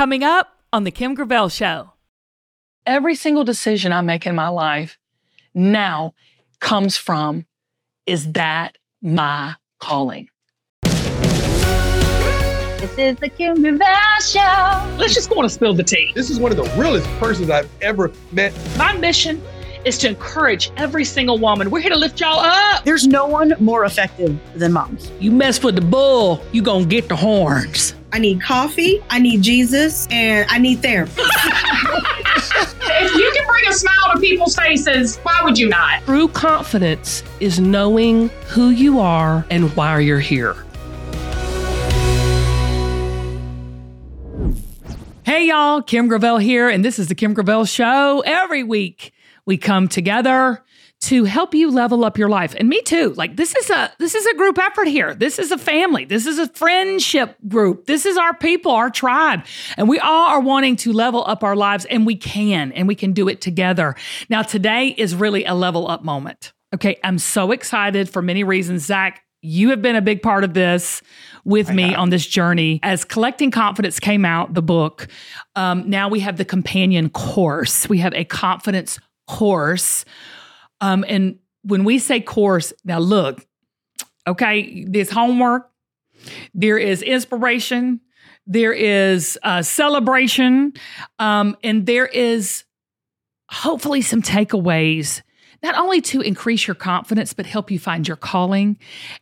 Coming up on The Kim Gravel Show. Every single decision I make in my life now comes from is that my calling? This is the Kim Gravel Show. Let's just go on and spill the tea. This is one of the realest persons I've ever met. My mission is to encourage every single woman. We're here to lift y'all up. There's no one more effective than moms. You mess with the bull, you gonna get the horns. I need coffee, I need Jesus, and I need therapy. if you can bring a smile to people's faces, why would you not? True confidence is knowing who you are and why you're here. Hey, y'all, Kim Gravel here, and this is the Kim Gravel Show. Every week we come together to help you level up your life. And me too. Like this is a this is a group effort here. This is a family. This is a friendship group. This is our people our tribe. And we all are wanting to level up our lives and we can and we can do it together. Now today is really a level up moment. Okay? I'm so excited for many reasons. Zach you have been a big part of this with me on this journey. As Collecting Confidence came out, the book, um, now we have the companion course. We have a confidence course. Um, and when we say course, now look, okay, there's homework, there is inspiration, there is uh, celebration, um, and there is hopefully some takeaways not only to increase your confidence, but help you find your calling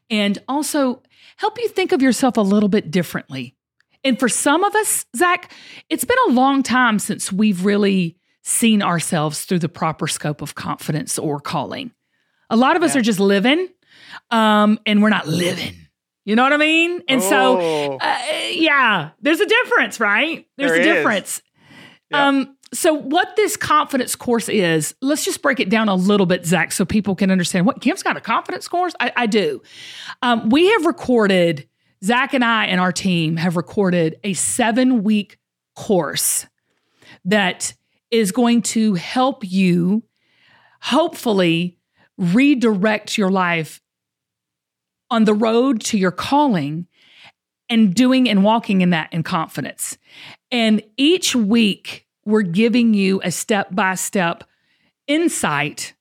and also help you think of yourself a little bit differently. And for some of us, Zach, it's been a long time since we've really seen ourselves through the proper scope of confidence or calling. A lot of us yeah. are just living, um, and we're not living. You know what I mean? And oh. so, uh, yeah, there's a difference, right? There's there a difference. Yep. Um, so, what this confidence course is, let's just break it down a little bit, Zach, so people can understand what Kim's got a confidence course. I, I do. Um, we have recorded, Zach and I and our team have recorded a seven week course that is going to help you, hopefully, redirect your life on the road to your calling and doing and walking in that in confidence. And each week, we're giving you a step by step insight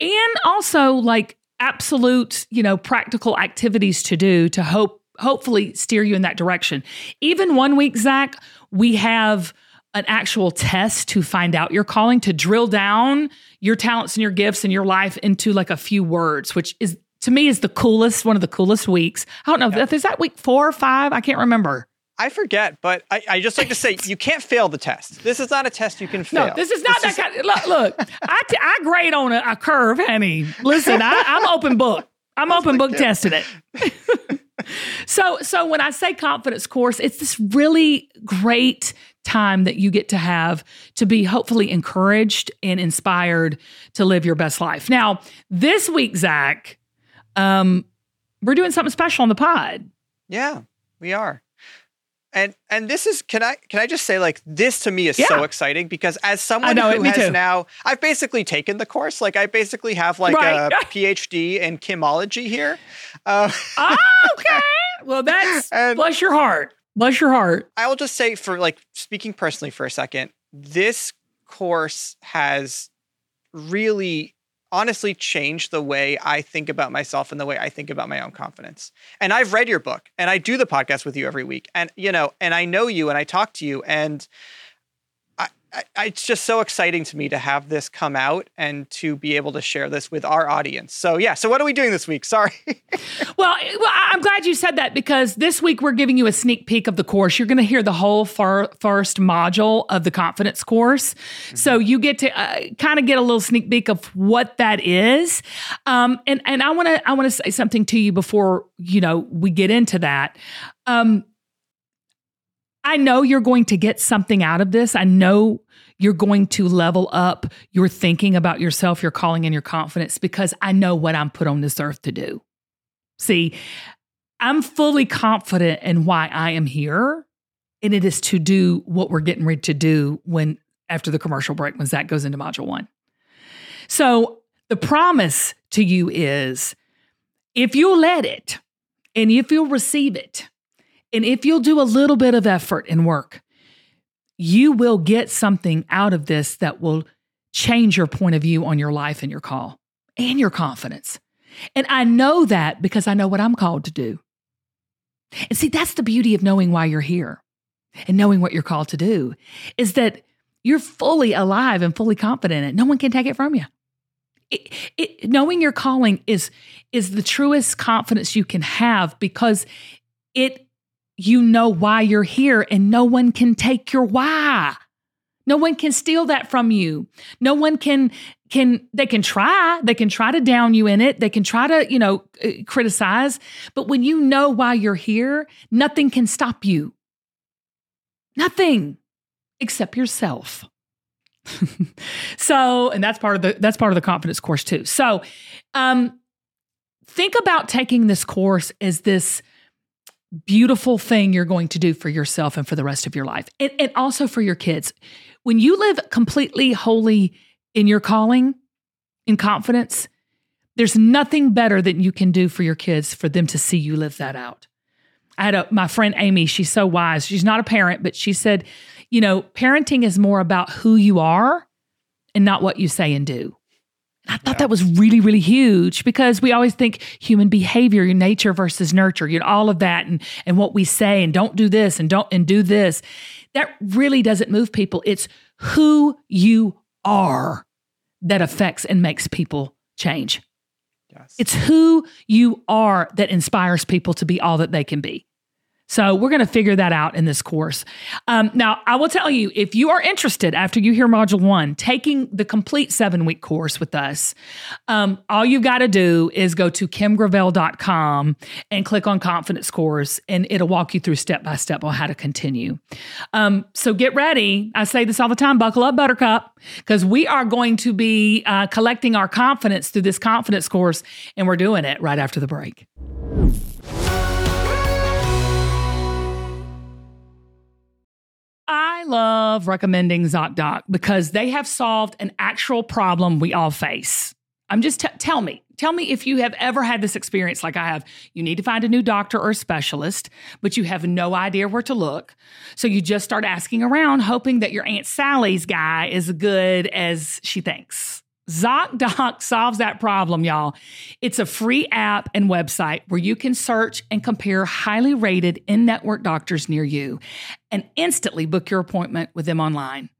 and also like absolute, you know, practical activities to do to hope hopefully steer you in that direction. Even one week, Zach, we have an actual test to find out your calling, to drill down your talents and your gifts and your life into like a few words, which is to me is the coolest, one of the coolest weeks. I don't know, yeah. is that week four or five? I can't remember. I forget, but I, I, just like to say you can't fail the test. This is not a test you can fail. No, this is not this that is, kind. Of, look, look I, t- I grade on a, a curve, honey. Listen, I, am open book. I'm open book testing it. so, so when I say confidence course, it's this really great time that you get to have to be hopefully encouraged and inspired to live your best life. Now, this week, Zach, um, we're doing something special on the pod. Yeah, we are and and this is can I can I just say like this to me is yeah. so exciting because as someone who has too. now I've basically taken the course like I basically have like right. a PhD in Kimology here. Uh, oh, okay, well that's and bless your heart, bless your heart. I will just say for like speaking personally for a second, this course has really honestly changed the way I think about myself and the way I think about my own confidence. And I've read your book and I do the podcast with you every week. And, you know, and I know you and I talk to you and I, it's just so exciting to me to have this come out and to be able to share this with our audience. So yeah, so what are we doing this week? Sorry. well, well, I'm glad you said that because this week we're giving you a sneak peek of the course. You're going to hear the whole fir- first module of the confidence course, mm-hmm. so you get to uh, kind of get a little sneak peek of what that is. Um, and and I want to I want to say something to you before you know we get into that. Um, I know you're going to get something out of this. I know you're going to level up your thinking about yourself, your calling, and your confidence because I know what I'm put on this earth to do. See, I'm fully confident in why I am here, and it is to do what we're getting ready to do when after the commercial break when Zach goes into module one. So the promise to you is if you'll let it and if you'll receive it, and if you'll do a little bit of effort and work, you will get something out of this that will change your point of view on your life and your call and your confidence. And I know that because I know what I'm called to do. And see, that's the beauty of knowing why you're here and knowing what you're called to do is that you're fully alive and fully confident in it. No one can take it from you. It, it, knowing your calling is is the truest confidence you can have because it you know why you're here and no one can take your why. No one can steal that from you. No one can can they can try. They can try to down you in it. They can try to, you know, uh, criticize, but when you know why you're here, nothing can stop you. Nothing except yourself. so, and that's part of the that's part of the confidence course too. So, um think about taking this course as this beautiful thing you're going to do for yourself and for the rest of your life. And, and also for your kids. When you live completely holy in your calling, in confidence, there's nothing better that you can do for your kids for them to see you live that out. I had a, my friend Amy, she's so wise. She's not a parent, but she said, you know, parenting is more about who you are and not what you say and do. I thought yeah. that was really, really huge because we always think human behavior, your nature versus nurture, you know, all of that and and what we say and don't do this and don't and do this. That really doesn't move people. It's who you are that affects and makes people change. Yes. It's who you are that inspires people to be all that they can be. So we're going to figure that out in this course. Um, now, I will tell you if you are interested after you hear Module One, taking the complete seven week course with us, um, all you've got to do is go to kimgravel.com and click on Confidence Course, and it'll walk you through step by step on how to continue. Um, so get ready. I say this all the time buckle up, Buttercup, because we are going to be uh, collecting our confidence through this confidence course, and we're doing it right after the break. Love recommending ZocDoc because they have solved an actual problem we all face. I'm just t- tell me, tell me if you have ever had this experience like I have. You need to find a new doctor or specialist, but you have no idea where to look. So you just start asking around, hoping that your Aunt Sally's guy is good as she thinks. ZocDoc solves that problem, y'all. It's a free app and website where you can search and compare highly rated in network doctors near you and instantly book your appointment with them online.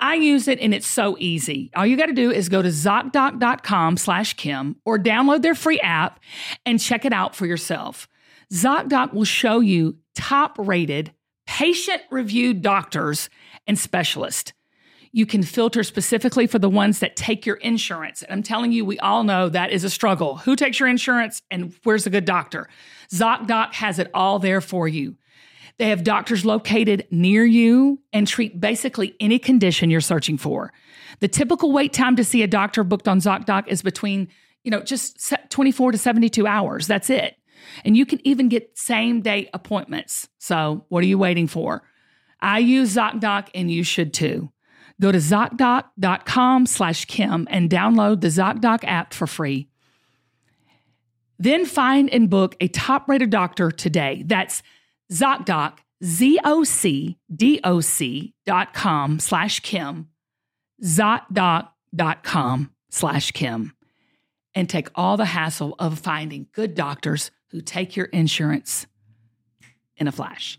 I use it and it's so easy. All you got to do is go to ZocDoc.com slash Kim or download their free app and check it out for yourself. ZocDoc will show you top rated, patient reviewed doctors and specialists you can filter specifically for the ones that take your insurance. And I'm telling you, we all know that is a struggle. Who takes your insurance and where's a good doctor? ZocDoc has it all there for you. They have doctors located near you and treat basically any condition you're searching for. The typical wait time to see a doctor booked on ZocDoc is between, you know, just 24 to 72 hours. That's it. And you can even get same day appointments. So, what are you waiting for? I use ZocDoc and you should too. Go to ZocDoc.com slash Kim and download the ZocDoc app for free. Then find and book a top rated doctor today. That's ZocDoc, Z O C D O C dot com slash Kim, ZocDoc.com slash Kim, and take all the hassle of finding good doctors who take your insurance in a flash.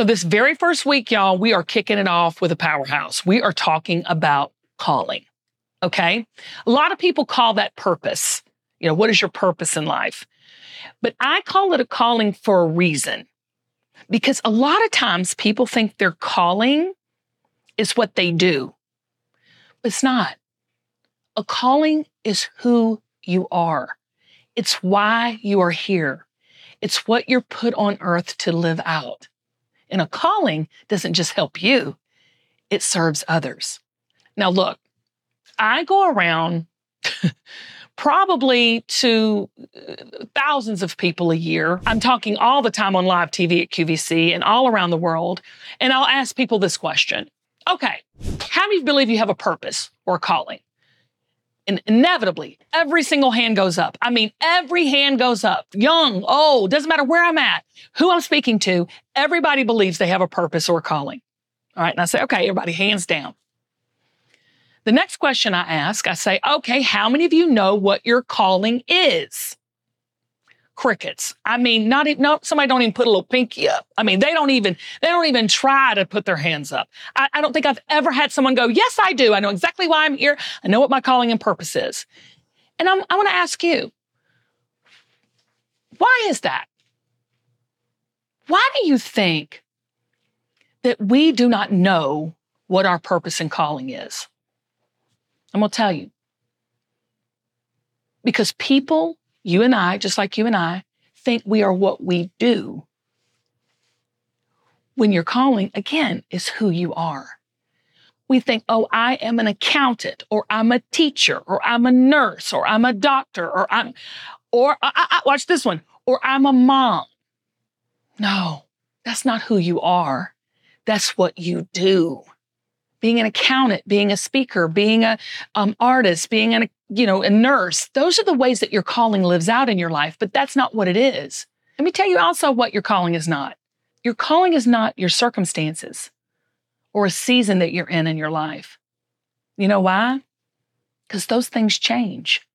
So, this very first week, y'all, we are kicking it off with a powerhouse. We are talking about calling. Okay. A lot of people call that purpose. You know, what is your purpose in life? But I call it a calling for a reason because a lot of times people think their calling is what they do, but it's not. A calling is who you are, it's why you are here, it's what you're put on earth to live out. And a calling doesn't just help you, it serves others. Now, look, I go around probably to uh, thousands of people a year. I'm talking all the time on live TV at QVC and all around the world. And I'll ask people this question Okay, how many believe you have a purpose or a calling? And inevitably, every single hand goes up. I mean, every hand goes up. Young, old, doesn't matter where I'm at, who I'm speaking to, everybody believes they have a purpose or a calling. All right. And I say, okay, everybody, hands down. The next question I ask, I say, okay, how many of you know what your calling is? Crickets. I mean, not even, no, somebody don't even put a little pinky up. I mean, they don't even, they don't even try to put their hands up. I, I don't think I've ever had someone go, yes, I do. I know exactly why I'm here. I know what my calling and purpose is. And I'm, I want to ask you, why is that? Why do you think that we do not know what our purpose and calling is? I'm going to tell you. Because people, you and I, just like you and I, think we are what we do. When your calling, again, is who you are. We think, oh, I am an accountant, or I'm a teacher, or I'm a nurse, or I'm a doctor, or I'm, or I, I, watch this one, or I'm a mom. No, that's not who you are. That's what you do being an accountant, being a speaker, being a um, artist, being a you know a nurse. Those are the ways that your calling lives out in your life. But that's not what it is. Let me tell you also what your calling is not. Your calling is not your circumstances or a season that you're in in your life. You know why? Because those things change.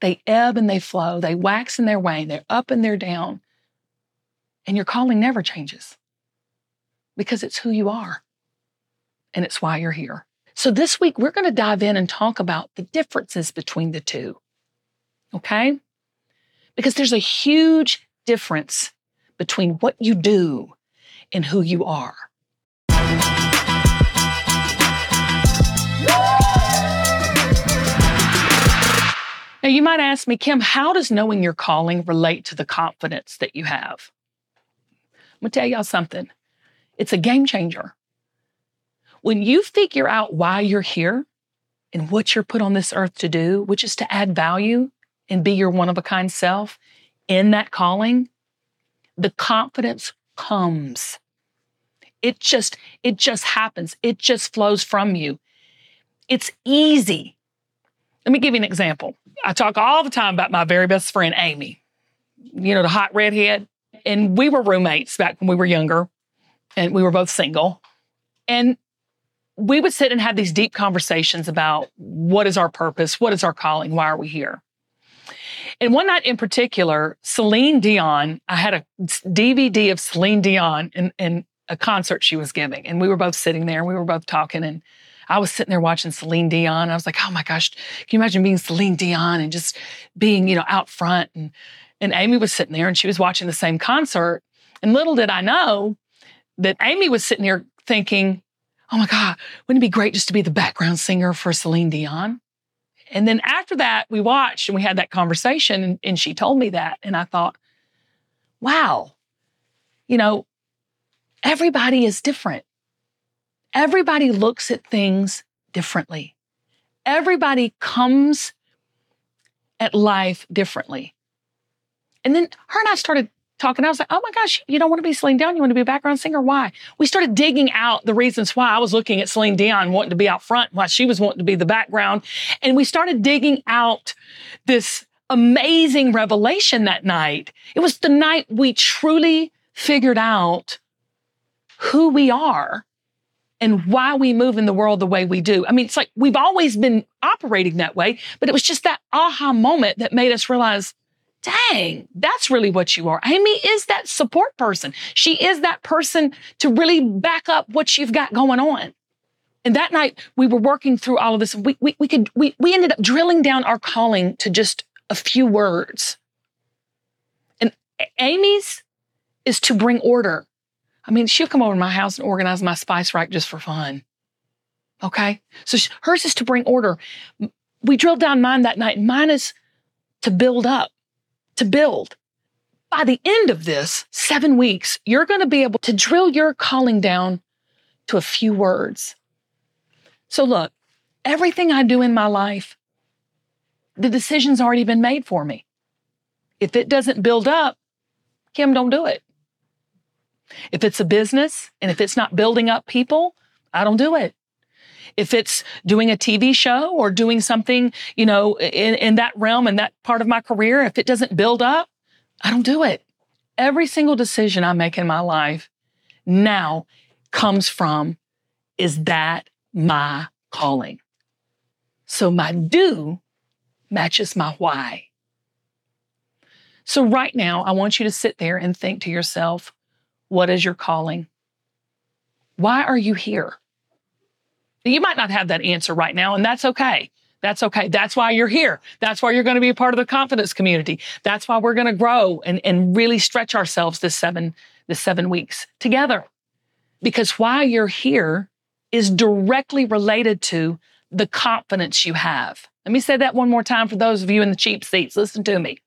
They ebb and they flow. They wax and they're wane. They're up and they're down. And your calling never changes because it's who you are and it's why you're here. So this week, we're going to dive in and talk about the differences between the two. Okay? Because there's a huge difference between what you do and who you are. Now, you might ask me, Kim, how does knowing your calling relate to the confidence that you have? I'm going to tell y'all something. It's a game changer. When you figure out why you're here and what you're put on this earth to do, which is to add value and be your one of a kind self in that calling, the confidence comes. It just it just happens. It just flows from you. It's easy. Let me give you an example. I talk all the time about my very best friend Amy. You know, the hot redhead. And we were roommates back when we were younger and we were both single. And we would sit and have these deep conversations about what is our purpose? What is our calling? Why are we here? And one night in particular, Celine Dion, I had a DVD of Celine Dion in, in a concert she was giving. And we were both sitting there and we were both talking. And I was sitting there watching Celine Dion. I was like, oh my gosh, can you imagine being Celine Dion and just being, you know, out front? And and Amy was sitting there and she was watching the same concert. And little did I know that Amy was sitting there thinking, oh my God, wouldn't it be great just to be the background singer for Celine Dion? And then after that, we watched and we had that conversation, and, and she told me that. And I thought, wow, you know, everybody is different. Everybody looks at things differently. Everybody comes at life differently. And then her and I started talking. I was like, oh my gosh, you don't want to be Celine Dion. You want to be a background singer. Why? We started digging out the reasons why I was looking at Celine Dion wanting to be out front, why she was wanting to be the background. And we started digging out this amazing revelation that night. It was the night we truly figured out who we are and why we move in the world the way we do. I mean, it's like we've always been operating that way, but it was just that aha moment that made us realize, dang, that's really what you are. Amy is that support person. She is that person to really back up what you've got going on. And that night we were working through all of this. We, we, we could, we, we ended up drilling down our calling to just a few words. And Amy's is to bring order. I mean, she'll come over to my house and organize my spice rack just for fun. Okay. So hers is to bring order. We drilled down mine that night. Mine is to build up, to build. By the end of this seven weeks, you're going to be able to drill your calling down to a few words. So, look, everything I do in my life, the decision's already been made for me. If it doesn't build up, Kim, don't do it. If it's a business and if it's not building up people, I don't do it. If it's doing a TV show or doing something, you know, in, in that realm and that part of my career, if it doesn't build up, I don't do it. Every single decision I make in my life now comes from is that my calling? So my do matches my why. So right now, I want you to sit there and think to yourself, what is your calling? Why are you here? You might not have that answer right now, and that's okay. That's okay. That's why you're here. That's why you're going to be a part of the confidence community. That's why we're going to grow and, and really stretch ourselves this seven, this seven weeks together. Because why you're here is directly related to the confidence you have. Let me say that one more time for those of you in the cheap seats. Listen to me.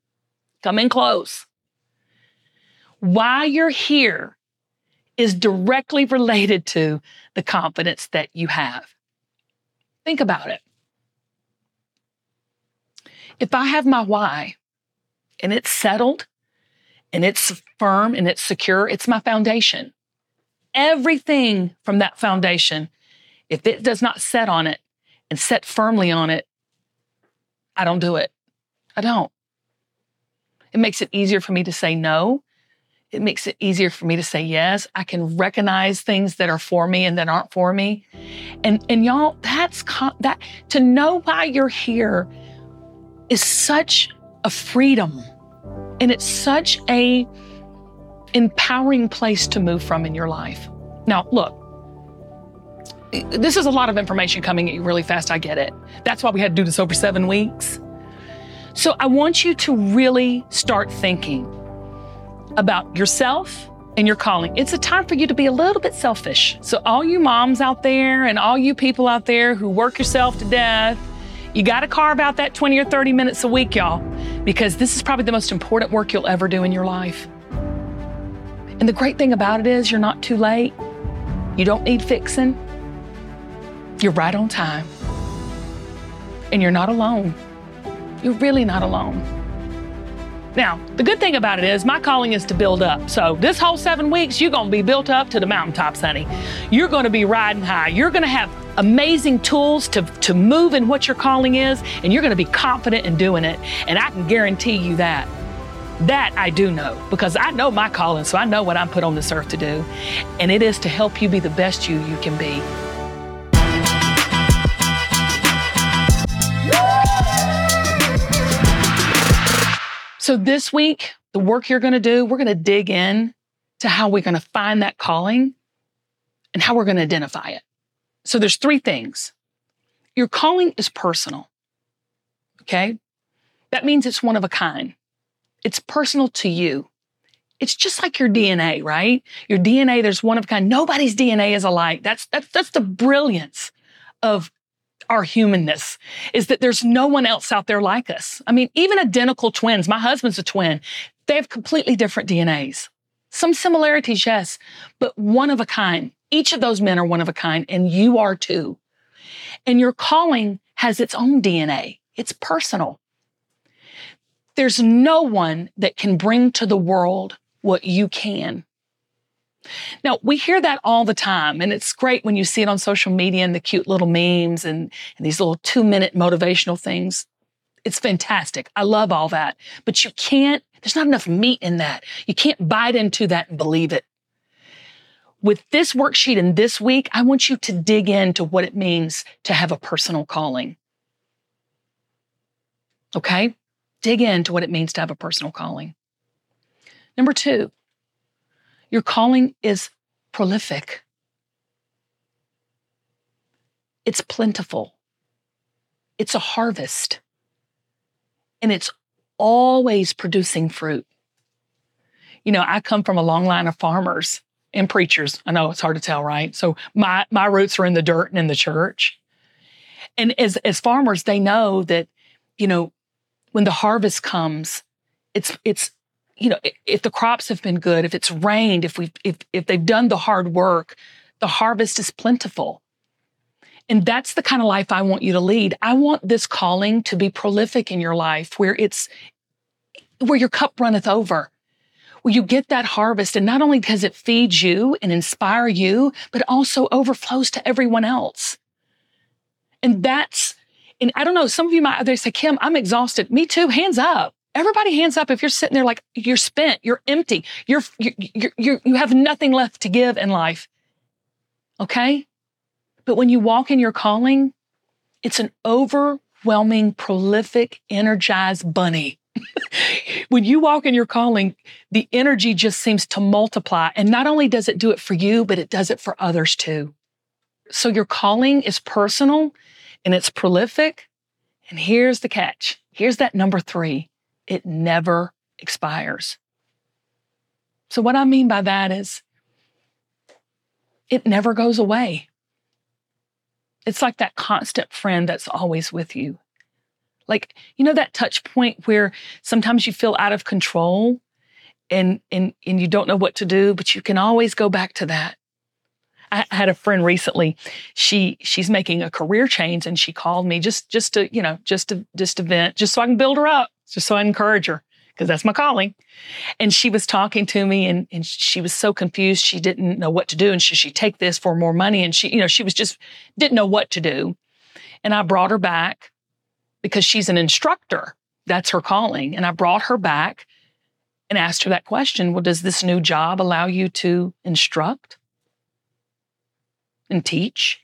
Come in close. Why you're here is directly related to the confidence that you have. Think about it. If I have my why and it's settled and it's firm and it's secure, it's my foundation. Everything from that foundation, if it does not set on it and set firmly on it, I don't do it. I don't. It makes it easier for me to say no. It makes it easier for me to say yes. I can recognize things that are for me and that aren't for me. And and y'all, that's that to know why you're here is such a freedom. And it's such a empowering place to move from in your life. Now, look, this is a lot of information coming at you really fast. I get it. That's why we had to do this over seven weeks. So I want you to really start thinking about yourself and your calling. It's a time for you to be a little bit selfish. So, all you moms out there and all you people out there who work yourself to death, you got to carve out that 20 or 30 minutes a week, y'all, because this is probably the most important work you'll ever do in your life. And the great thing about it is, you're not too late. You don't need fixing. You're right on time. And you're not alone. You're really not alone. Now, the good thing about it is my calling is to build up. So this whole seven weeks, you're going to be built up to the mountaintops, honey. You're going to be riding high. You're going to have amazing tools to, to move in what your calling is, and you're going to be confident in doing it. And I can guarantee you that. That I do know because I know my calling, so I know what I'm put on this earth to do. And it is to help you be the best you you can be. So this week, the work you're going to do, we're going to dig in to how we're going to find that calling and how we're going to identify it. So there's three things. Your calling is personal. Okay? That means it's one of a kind. It's personal to you. It's just like your DNA, right? Your DNA, there's one of a kind. Nobody's DNA is alike. That's that's that's the brilliance of our humanness is that there's no one else out there like us. I mean, even identical twins. My husband's a twin. They have completely different DNAs. Some similarities, yes, but one of a kind. Each of those men are one of a kind, and you are too. And your calling has its own DNA. It's personal. There's no one that can bring to the world what you can. Now, we hear that all the time, and it's great when you see it on social media and the cute little memes and, and these little two minute motivational things. It's fantastic. I love all that. But you can't, there's not enough meat in that. You can't bite into that and believe it. With this worksheet and this week, I want you to dig into what it means to have a personal calling. Okay? Dig into what it means to have a personal calling. Number two, your calling is prolific. It's plentiful. It's a harvest. And it's always producing fruit. You know, I come from a long line of farmers and preachers. I know it's hard to tell, right? So my my roots are in the dirt and in the church. And as as farmers, they know that, you know, when the harvest comes, it's it's you know, if the crops have been good, if it's rained, if we've if if they've done the hard work, the harvest is plentiful. And that's the kind of life I want you to lead. I want this calling to be prolific in your life where it's where your cup runneth over. Where you get that harvest and not only does it feed you and inspire you, but also overflows to everyone else. And that's and I don't know, some of you might they say, Kim, I'm exhausted. Me too, hands up. Everybody hands up if you're sitting there like you're spent, you're empty, you're, you're, you're, you're, you have nothing left to give in life. Okay? But when you walk in your calling, it's an overwhelming, prolific, energized bunny. when you walk in your calling, the energy just seems to multiply. And not only does it do it for you, but it does it for others too. So your calling is personal and it's prolific. And here's the catch. Here's that number three it never expires. So, what I mean by that is it never goes away. It's like that constant friend that's always with you. Like, you know, that touch point where sometimes you feel out of control and, and, and you don't know what to do, but you can always go back to that. I had a friend recently. She she's making a career change, and she called me just just to you know just to just to vent, just so I can build her up just so I encourage her because that's my calling. And she was talking to me and, and she was so confused. She didn't know what to do. And should she take this for more money? And she, you know, she was just didn't know what to do. And I brought her back because she's an instructor. That's her calling. And I brought her back and asked her that question. Well, does this new job allow you to instruct and teach?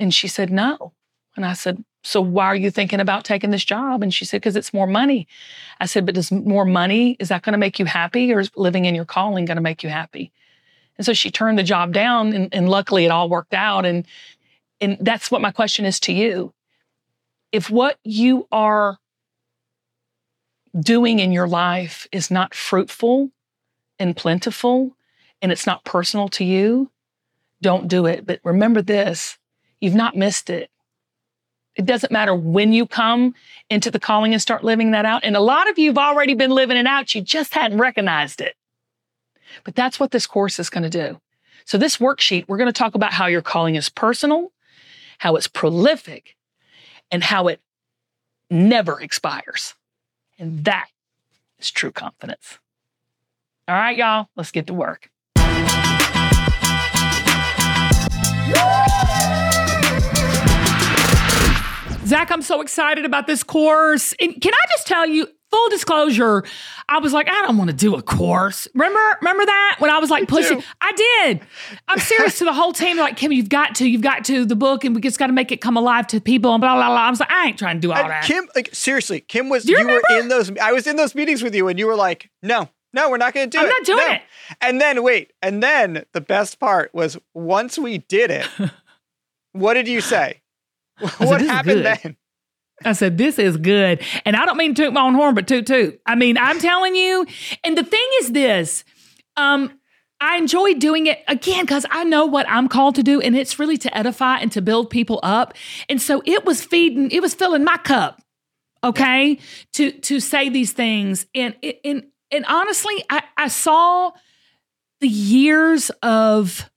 And she said, no. And I said, so why are you thinking about taking this job? And she said, because it's more money. I said, but does more money, is that going to make you happy or is living in your calling going to make you happy? And so she turned the job down and, and luckily it all worked out. And, and that's what my question is to you. If what you are doing in your life is not fruitful and plentiful and it's not personal to you, don't do it. But remember this, you've not missed it it doesn't matter when you come into the calling and start living that out. And a lot of you have already been living it out. You just hadn't recognized it. But that's what this course is going to do. So, this worksheet, we're going to talk about how your calling is personal, how it's prolific, and how it never expires. And that is true confidence. All right, y'all, let's get to work. Zach, I'm so excited about this course. And can I just tell you, full disclosure, I was like, I don't want to do a course. Remember, remember that when I was like pushing? I did. I'm serious to the whole team. Like, Kim, you've got to, you've got to the book, and we just got to make it come alive to people, and blah blah blah. I was like, I ain't trying to do all And that. Kim, like seriously, Kim was Do you you, were in those. I was in those meetings with you, and you were like, "No, no, we're not going to do I'm it. not doing No." it. And then wait, and then the best part was once we did it. what did you say? What "This is happened good." then? I said, this is good. And I don't mean to toot my own horn, but toot toot. I mean, I'm telling you. And the thing is this um, I enjoy doing it again because I know what I'm called to do, and it's really to edify and to build people up. And so it was feeding, it was filling my cup, okay, to to say these things. And and and honestly, I, I saw the years of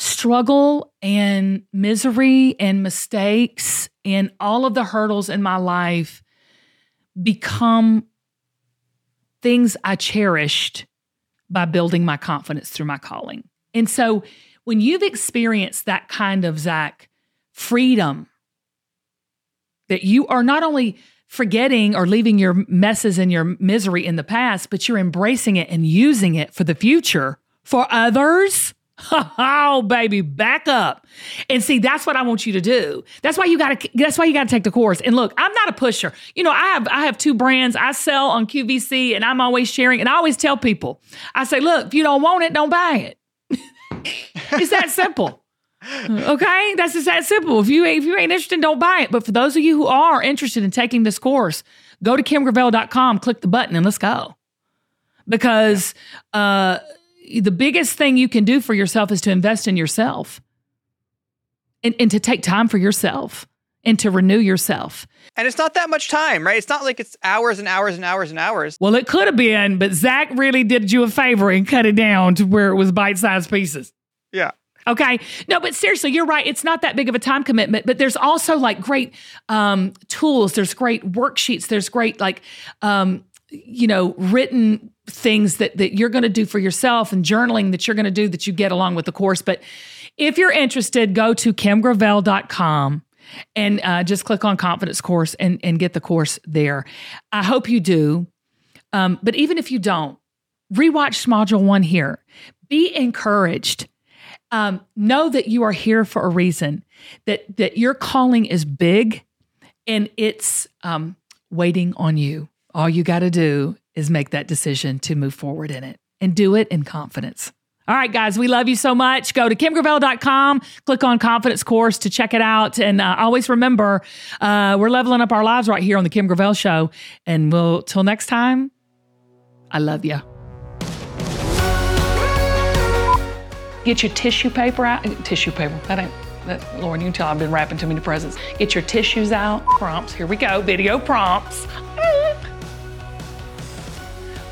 struggle and misery and mistakes and all of the hurdles in my life become things I cherished by building my confidence through my calling. And so when you've experienced that kind of Zach freedom, that you are not only forgetting or leaving your messes and your misery in the past, but you're embracing it and using it for the future for others. Oh, baby, back up. And see, that's what I want you to do. That's why you gotta that's why you gotta take the course. And look, I'm not a pusher. You know, I have I have two brands. I sell on QVC and I'm always sharing, and I always tell people, I say, look, if you don't want it, don't buy it. it's that simple. Okay, that's just that simple. If you if you ain't interested, don't buy it. But for those of you who are interested in taking this course, go to kimgravel.com, click the button, and let's go. Because uh, the biggest thing you can do for yourself is to invest in yourself, and, and to take time for yourself, and to renew yourself. And it's not that much time, right? It's not like it's hours and hours and hours and hours. Well, it could have been, but Zach really did you a favor and cut it down to where it was bite-sized pieces. Yeah. Okay. No, but seriously, you're right. It's not that big of a time commitment, but there's also like great um, tools. There's great worksheets. There's great like, um, you know, written things that that you're going to do for yourself and journaling that you're going to do that you get along with the course. But if you're interested, go to kimgravel.com and uh, just click on confidence course and and get the course there. I hope you do. Um, but even if you don't, rewatch module one here. Be encouraged um, know that you are here for a reason that that your calling is big and it's um, waiting on you all you got to do is make that decision to move forward in it and do it in confidence all right guys we love you so much go to kimgravel.com click on confidence course to check it out and uh, always remember uh, we're leveling up our lives right here on the kim gravel show and we'll till next time i love you Get your tissue paper out. Tissue paper. That ain't. That, Lauren, you can tell I've been wrapping too many presents. Get your tissues out. Prompts. Here we go. Video prompts.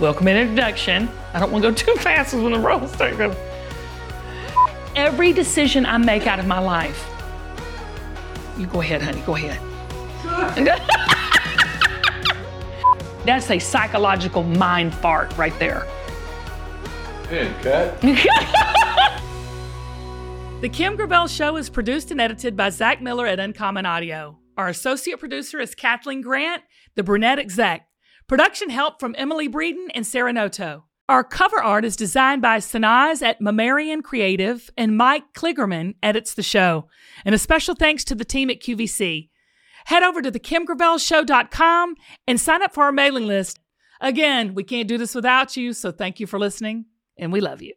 Welcome and introduction. I don't want to go too fast when the roll starts. Every decision I make out of my life. You go ahead, honey. Go ahead. That's a psychological mind fart right there. And cut. The Kim Gravel Show is produced and edited by Zach Miller at Uncommon Audio. Our associate producer is Kathleen Grant, the brunette exec. Production help from Emily Breeden and Sarah Noto. Our cover art is designed by Sanaz at Mammarian Creative, and Mike Kligerman edits the show. And a special thanks to the team at QVC. Head over to thekimgravelshow.com and sign up for our mailing list. Again, we can't do this without you, so thank you for listening, and we love you.